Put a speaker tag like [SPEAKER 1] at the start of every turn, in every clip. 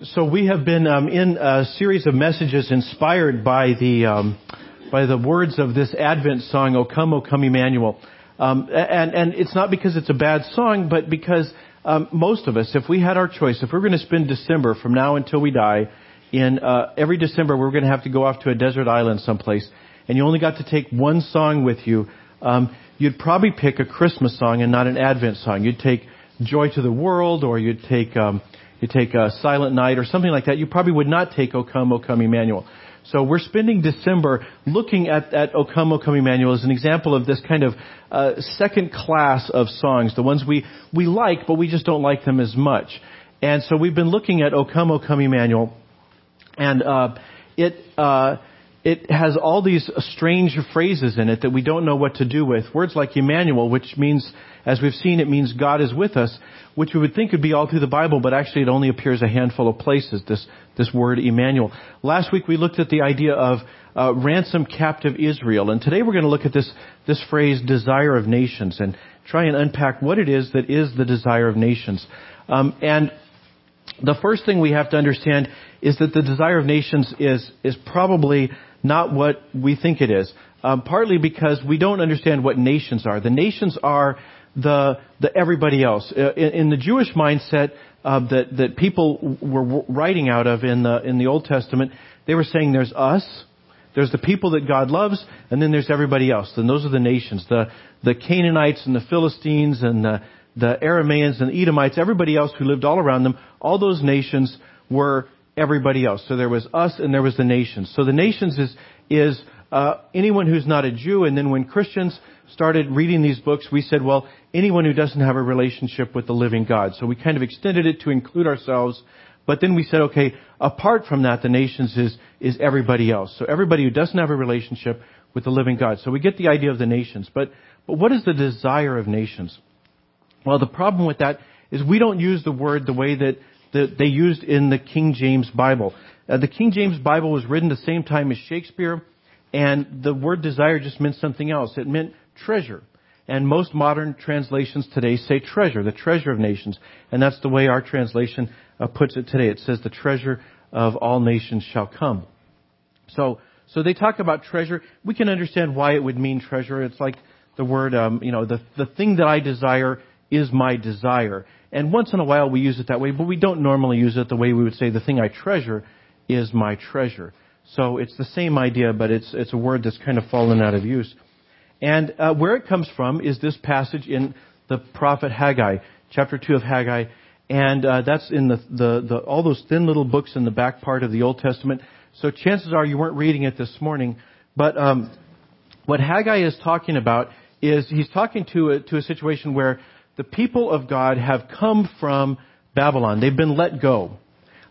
[SPEAKER 1] So we have been um, in a series of messages inspired by the um, by the words of this Advent song, "O Come, O Come, Emmanuel," um, and and it's not because it's a bad song, but because um, most of us, if we had our choice, if we're going to spend December from now until we die, in uh, every December we're going to have to go off to a desert island someplace, and you only got to take one song with you, um, you'd probably pick a Christmas song and not an Advent song. You'd take "Joy to the World," or you'd take um, you take a Silent Night or something like that, you probably would not take O Come, O Come Emmanuel. So we're spending December looking at, at O Come, O Come Emmanuel as an example of this kind of uh, second class of songs, the ones we, we like, but we just don't like them as much. And so we've been looking at O Come, O Come Emmanuel, and uh, it uh, it has all these strange phrases in it that we don't know what to do with. Words like Emmanuel, which means, as we've seen, it means God is with us, which we would think would be all through the Bible, but actually it only appears a handful of places, this, this word Emmanuel. Last week we looked at the idea of uh, ransom captive Israel, and today we're going to look at this, this phrase, desire of nations, and try and unpack what it is that is the desire of nations. Um, and the first thing we have to understand is that the desire of nations is, is probably not what we think it is. Um, partly because we don't understand what nations are. The nations are the the everybody else. Uh, in, in, the Jewish mindset uh, that that people were writing out of in the in the Old Testament, they were saying there's us, there's the people that God loves, and then there's everybody else. And those are the nations, the the Canaanites and the Philistines and the the Aramaeans and the Edomites, everybody else who lived all around them. All those nations were everybody else. So there was us and there was the nations. So the nations is, is uh, anyone who's not a Jew. And then when Christians started reading these books, we said, well, anyone who doesn't have a relationship with the living God. So we kind of extended it to include ourselves. But then we said, okay, apart from that, the nations is, is everybody else. So everybody who doesn't have a relationship with the living God. So we get the idea of the nations. But, but what is the desire of nations? Well, the problem with that is we don't use the word the way that that they used in the King James Bible. Uh, the King James Bible was written the same time as Shakespeare, and the word desire just meant something else. It meant treasure. And most modern translations today say treasure, the treasure of nations. And that's the way our translation uh, puts it today. It says the treasure of all nations shall come. So, so they talk about treasure. We can understand why it would mean treasure. It's like the word, um, you know, the, the thing that I desire is my desire. And once in a while we use it that way, but we don't normally use it the way we would say the thing I treasure is my treasure. So it's the same idea, but it's, it's a word that's kind of fallen out of use. And uh, where it comes from is this passage in the prophet Haggai, chapter 2 of Haggai, and uh, that's in the, the, the, all those thin little books in the back part of the Old Testament. So chances are you weren't reading it this morning, but um, what Haggai is talking about is he's talking to a, to a situation where the people of God have come from Babylon. They've been let go.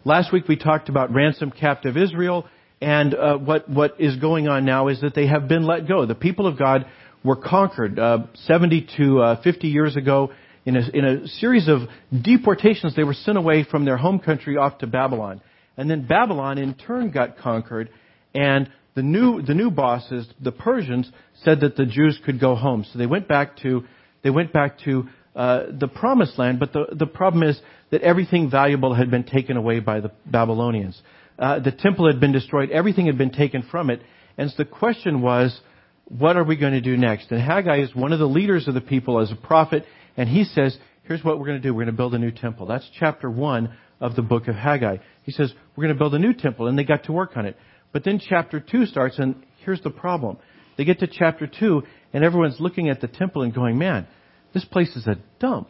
[SPEAKER 1] Last week we talked about ransom captive Israel, and uh, what what is going on now is that they have been let go. The people of God were conquered uh, 70 to uh, 50 years ago in a, in a series of deportations. They were sent away from their home country off to Babylon, and then Babylon in turn got conquered, and the new the new bosses, the Persians, said that the Jews could go home. So they went back to they went back to uh, the promised land, but the, the problem is that everything valuable had been taken away by the Babylonians. Uh, the temple had been destroyed, everything had been taken from it, and so the question was, what are we going to do next? And Haggai is one of the leaders of the people as a prophet, and he says, here's what we're going to do. We're going to build a new temple. That's chapter one of the book of Haggai. He says, we're going to build a new temple, and they got to work on it. But then chapter two starts, and here's the problem. They get to chapter two, and everyone's looking at the temple and going, man, this place is a dump.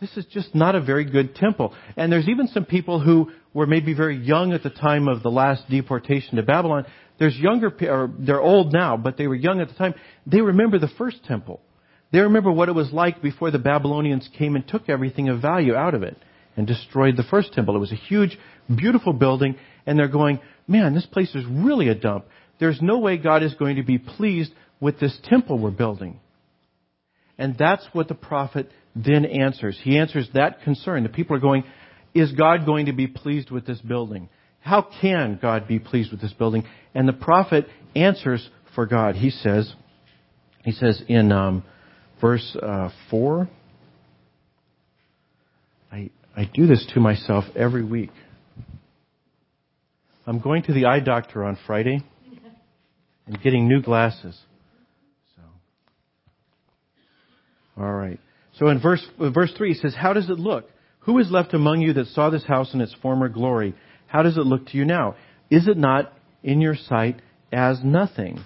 [SPEAKER 1] This is just not a very good temple. And there's even some people who were maybe very young at the time of the last deportation to Babylon. There's younger, or they're old now, but they were young at the time. They remember the first temple. They remember what it was like before the Babylonians came and took everything of value out of it and destroyed the first temple. It was a huge, beautiful building, and they're going, man, this place is really a dump. There's no way God is going to be pleased with this temple we're building. And that's what the prophet then answers. He answers that concern. The people are going, is God going to be pleased with this building? How can God be pleased with this building? And the prophet answers for God. He says, he says in um, verse uh, 4, I, I do this to myself every week. I'm going to the eye doctor on Friday and getting new glasses. So, all right. So in verse verse three, he says, "How does it look? Who is left among you that saw this house in its former glory? How does it look to you now? Is it not in your sight as nothing?"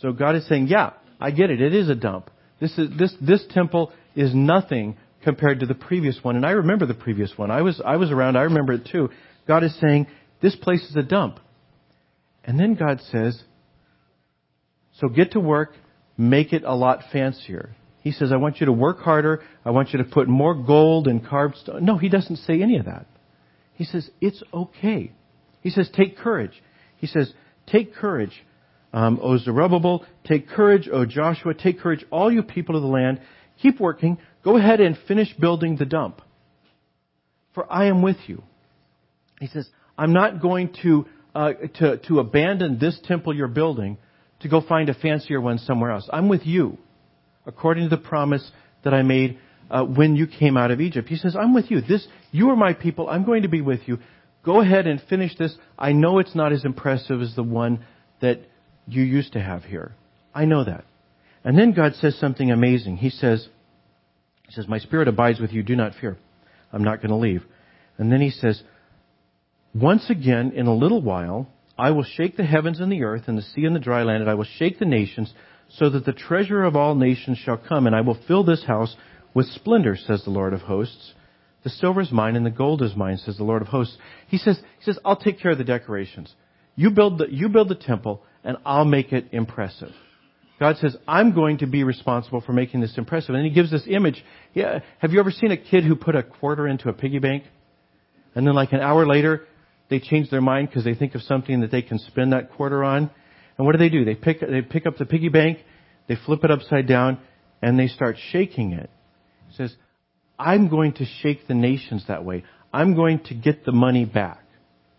[SPEAKER 1] So God is saying, "Yeah, I get it. It is a dump. This is this this temple is nothing compared to the previous one. And I remember the previous one. I was I was around. I remember it too. God is saying this place is a dump. And then God says, so get to work, make it a lot fancier. He says, I want you to work harder. I want you to put more gold and carved stone. No, he doesn't say any of that. He says, it's okay. He says, take courage. He says, take courage, um, O Zerubbabel. Take courage, O Joshua. Take courage, all you people of the land. Keep working. Go ahead and finish building the dump. For I am with you. He says, I'm not going to, uh, to, to abandon this temple you're building to go find a fancier one somewhere else. I'm with you, according to the promise that I made uh, when you came out of Egypt. He says, I'm with you. This, you are my people. I'm going to be with you. Go ahead and finish this. I know it's not as impressive as the one that you used to have here. I know that. And then God says something amazing. He says, he says, My spirit abides with you. Do not fear. I'm not going to leave. And then he says, Once again, in a little while, I will shake the heavens and the earth and the sea and the dry land, and I will shake the nations, so that the treasure of all nations shall come, and I will fill this house with splendor, says the Lord of hosts. The silver is mine and the gold is mine, says the Lord of hosts. He says, he says, I'll take care of the decorations. You build the, you build the temple, and I'll make it impressive. God says, I'm going to be responsible for making this impressive. And he gives this image. Yeah, have you ever seen a kid who put a quarter into a piggy bank? And then like an hour later, they change their mind because they think of something that they can spend that quarter on. And what do they do? They pick, they pick up the piggy bank, they flip it upside down, and they start shaking it. He says, I'm going to shake the nations that way. I'm going to get the money back.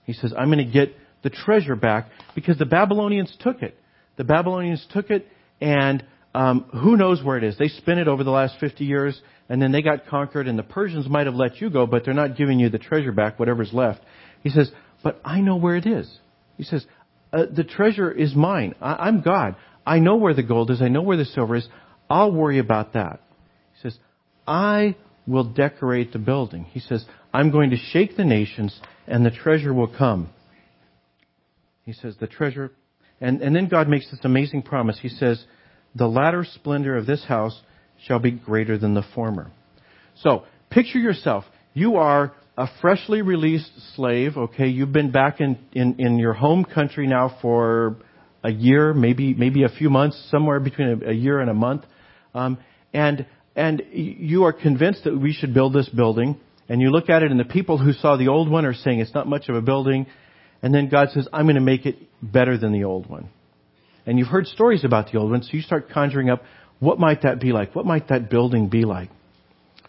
[SPEAKER 1] He says, I'm going to get the treasure back because the Babylonians took it. The Babylonians took it and um, who knows where it is? They spent it over the last 50 years, and then they got conquered, and the Persians might have let you go, but they're not giving you the treasure back, whatever's left. He says, but I know where it is. He says, uh, the treasure is mine. I, I'm God. I know where the gold is. I know where the silver is. I'll worry about that. He says, I will decorate the building. He says, I'm going to shake the nations and the treasure will come. He says, the treasure, and, and then God makes this amazing promise. He says, the latter splendor of this house shall be greater than the former. So, picture yourself. You are a freshly released slave, okay, you've been back in, in, in your home country now for a year, maybe, maybe a few months, somewhere between a, a year and a month. Um, and, and you are convinced that we should build this building. And you look at it and the people who saw the old one are saying it's not much of a building. And then God says, I'm going to make it better than the old one. And you've heard stories about the old one, so you start conjuring up, what might that be like? What might that building be like?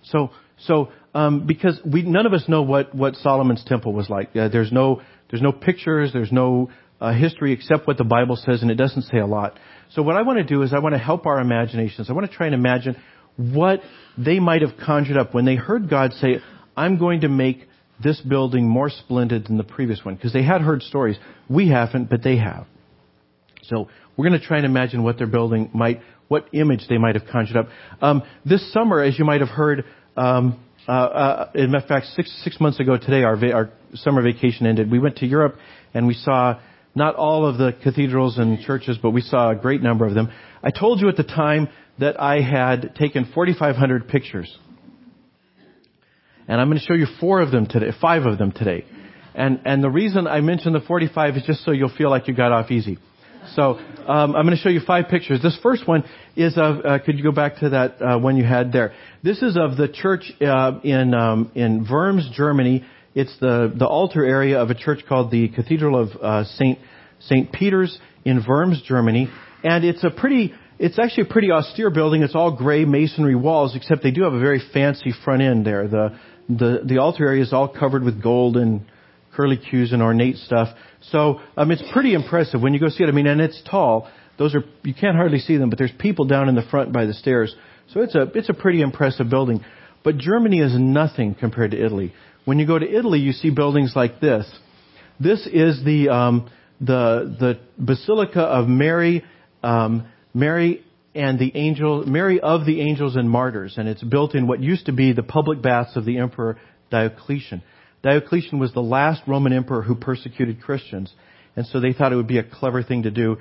[SPEAKER 1] So, so um, because we none of us know what what Solomon's temple was like. Uh, there's no there's no pictures. There's no uh, history except what the Bible says, and it doesn't say a lot. So what I want to do is I want to help our imaginations. I want to try and imagine what they might have conjured up when they heard God say, "I'm going to make this building more splendid than the previous one," because they had heard stories. We haven't, but they have. So we're going to try and imagine what their building might, what image they might have conjured up. Um, this summer, as you might have heard, um, uh, uh, in fact, six six months ago today, our va- our summer vacation ended. We went to Europe and we saw not all of the cathedrals and churches, but we saw a great number of them. I told you at the time that I had taken 4,500 pictures, and I'm going to show you four of them today, five of them today. And and the reason I mentioned the 45 is just so you'll feel like you got off easy. So um, I'm going to show you five pictures. This first one is of. Uh, could you go back to that uh, one you had there? This is of the church uh, in um, in Worms, Germany. It's the the altar area of a church called the Cathedral of uh, Saint Saint Peter's in Worms, Germany, and it's a pretty. It's actually a pretty austere building. It's all gray masonry walls, except they do have a very fancy front end there. The the the altar area is all covered with gold and curlicues and ornate stuff. So um, it's pretty impressive when you go see it. I mean, and it's tall. Those are you can't hardly see them, but there's people down in the front by the stairs. So it's a it's a pretty impressive building. But Germany is nothing compared to Italy. When you go to Italy, you see buildings like this. this is the um, the the Basilica of Mary, um, Mary and the angel, Mary of the angels and martyrs, and it's built in what used to be the public baths of the Emperor Diocletian. Diocletian was the last Roman emperor who persecuted Christians, and so they thought it would be a clever thing to do,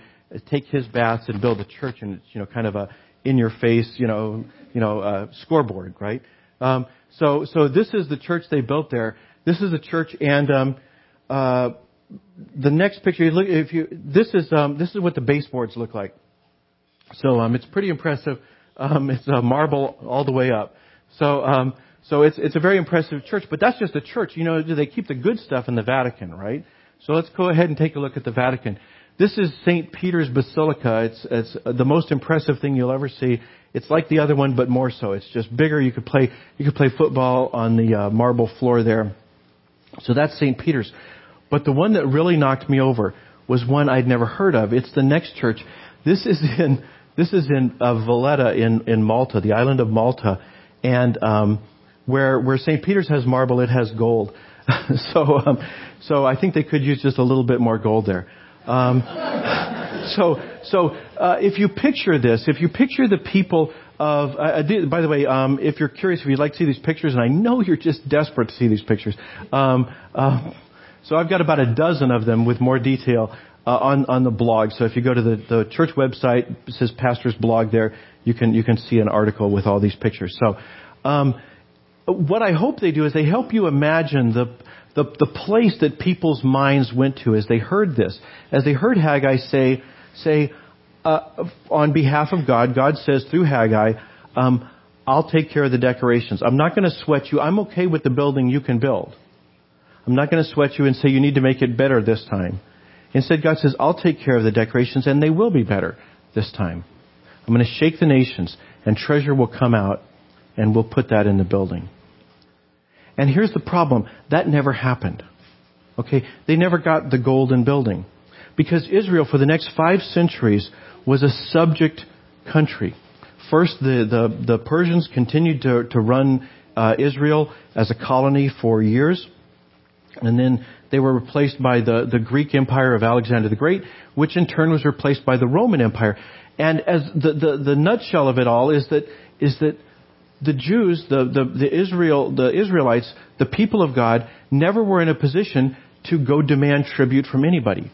[SPEAKER 1] take his baths and build a church, and it's you know kind of a in your face, you know, you know, uh, scoreboard, right? Um, so so this is the church they built there. This is the church, and um, uh, the next picture, you look, if you this is um, this is what the baseboards look like. So um, it's pretty impressive. Um, it's a marble all the way up. So um, so it's it's a very impressive church. But that's just a church. You know, do they keep the good stuff in the Vatican, right? So let's go ahead and take a look at the Vatican. This is St. Peter's Basilica. It's it's the most impressive thing you'll ever see. It's like the other one, but more so. It's just bigger. You could play you could play football on the uh, marble floor there. So that's St. Peter's. But the one that really knocked me over was one I'd never heard of. It's the next church. This is in this is in uh, Valletta in, in Malta, the island of Malta, and um, where where St. Peter's has marble, it has gold. so um, so I think they could use just a little bit more gold there. Um, so so uh, if you picture this, if you picture the people of, uh, by the way, um, if you're curious, if you'd like to see these pictures, and I know you're just desperate to see these pictures, um, uh, so I've got about a dozen of them with more detail uh, on on the blog. So if you go to the, the church website, it says pastor's blog there, you can you can see an article with all these pictures. So um, what I hope they do is they help you imagine the the, the place that people's minds went to as they heard this, as they heard Haggai say say uh, on behalf of God. God says through Haggai. Um, I'll take care of the decorations. I'm not going to sweat you. I'm okay with the building you can build. I'm not going to sweat you and say you need to make it better this time. Instead, God says, I'll take care of the decorations and they will be better this time. I'm going to shake the nations and treasure will come out and we'll put that in the building. And here's the problem. That never happened. Okay? They never got the golden building. Because Israel, for the next five centuries, was a subject country. First, the, the, the Persians continued to, to run uh, Israel as a colony for years. And then they were replaced by the, the Greek Empire of Alexander the Great, which in turn was replaced by the Roman Empire. And as the, the, the nutshell of it all is that, is that the Jews, the, the, the Israel, the Israelites, the people of God, never were in a position to go demand tribute from anybody.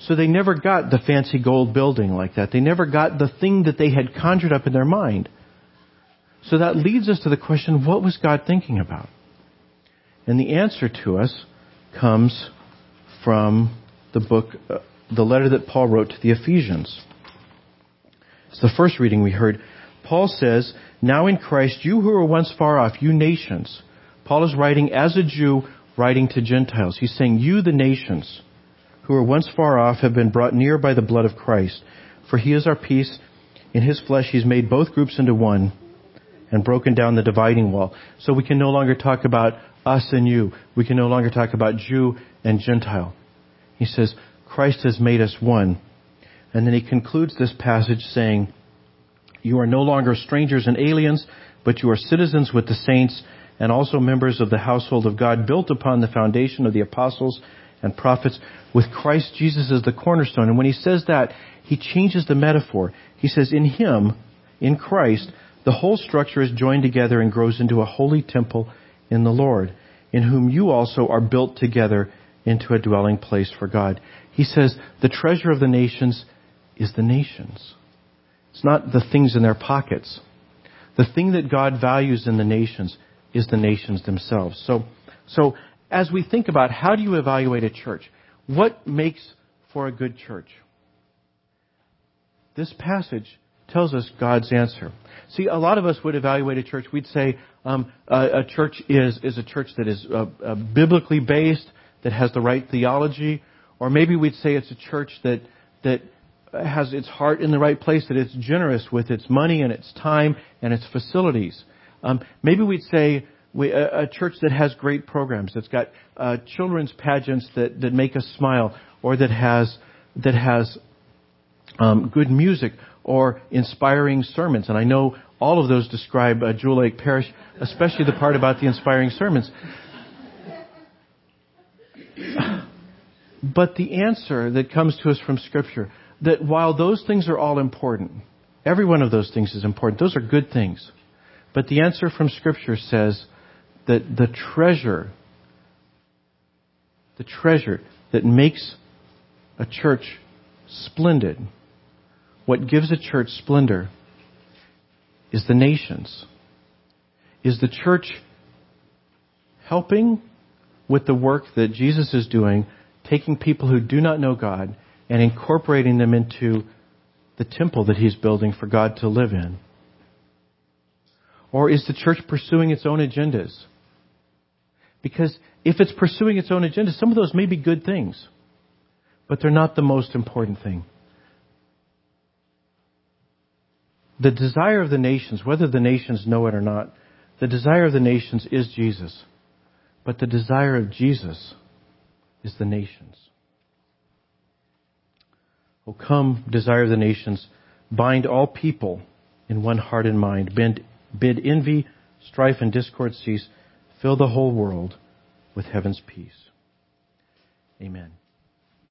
[SPEAKER 1] So they never got the fancy gold building like that. They never got the thing that they had conjured up in their mind. So that leads us to the question, what was God thinking about? And the answer to us comes from the book, uh, the letter that Paul wrote to the Ephesians. It's the first reading we heard. Paul says, Now in Christ, you who were once far off, you nations. Paul is writing as a Jew, writing to Gentiles. He's saying, You, the nations, who were once far off, have been brought near by the blood of Christ. For he is our peace. In his flesh, he's made both groups into one and broken down the dividing wall. So we can no longer talk about us and you. We can no longer talk about Jew and Gentile. He says, Christ has made us one. And then he concludes this passage saying, You are no longer strangers and aliens, but you are citizens with the saints and also members of the household of God, built upon the foundation of the apostles and prophets, with Christ Jesus as the cornerstone. And when he says that, he changes the metaphor. He says, In him, in Christ, the whole structure is joined together and grows into a holy temple in the Lord, in whom you also are built together into a dwelling place for God. He says, the treasure of the nations is the nations. It's not the things in their pockets. The thing that God values in the nations is the nations themselves. So, so as we think about how do you evaluate a church, what makes for a good church? This passage tells us God's answer. See, a lot of us would evaluate a church. We'd say um, a, a, church is is a church that is uh, uh, biblically based, that has the right theology, or maybe we'd say it's a church that that has its heart in the right place, that it's generous with its money and its time and its facilities. Um, maybe we'd say we, a, a, church that has great programs, that's got uh, children's pageants that, that make us smile, or that has that has um, good music, or inspiring sermons. And I know all of those describe uh, Jewel Lake Parish, especially the part about the inspiring sermons. but the answer that comes to us from Scripture, that while those things are all important, every one of those things is important, those are good things. But the answer from Scripture says that the treasure, the treasure that makes a church splendid, what gives a church splendor, is the nations. Is the church helping with the work that Jesus is doing, taking people who do not know God and incorporating them into the temple that he's building for God to live in? Or is the church pursuing its own agendas? Because if it's pursuing its own agenda, some of those may be good things, but they're not the most important thing. The desire of the nations, whether the nations know it or not, the desire of the nations is Jesus. But the desire of Jesus is the nations. Oh, come, desire of the nations, bind all people in one heart and mind, bend Bid envy, strife, and discord cease. Fill the whole world with heaven's peace. Amen.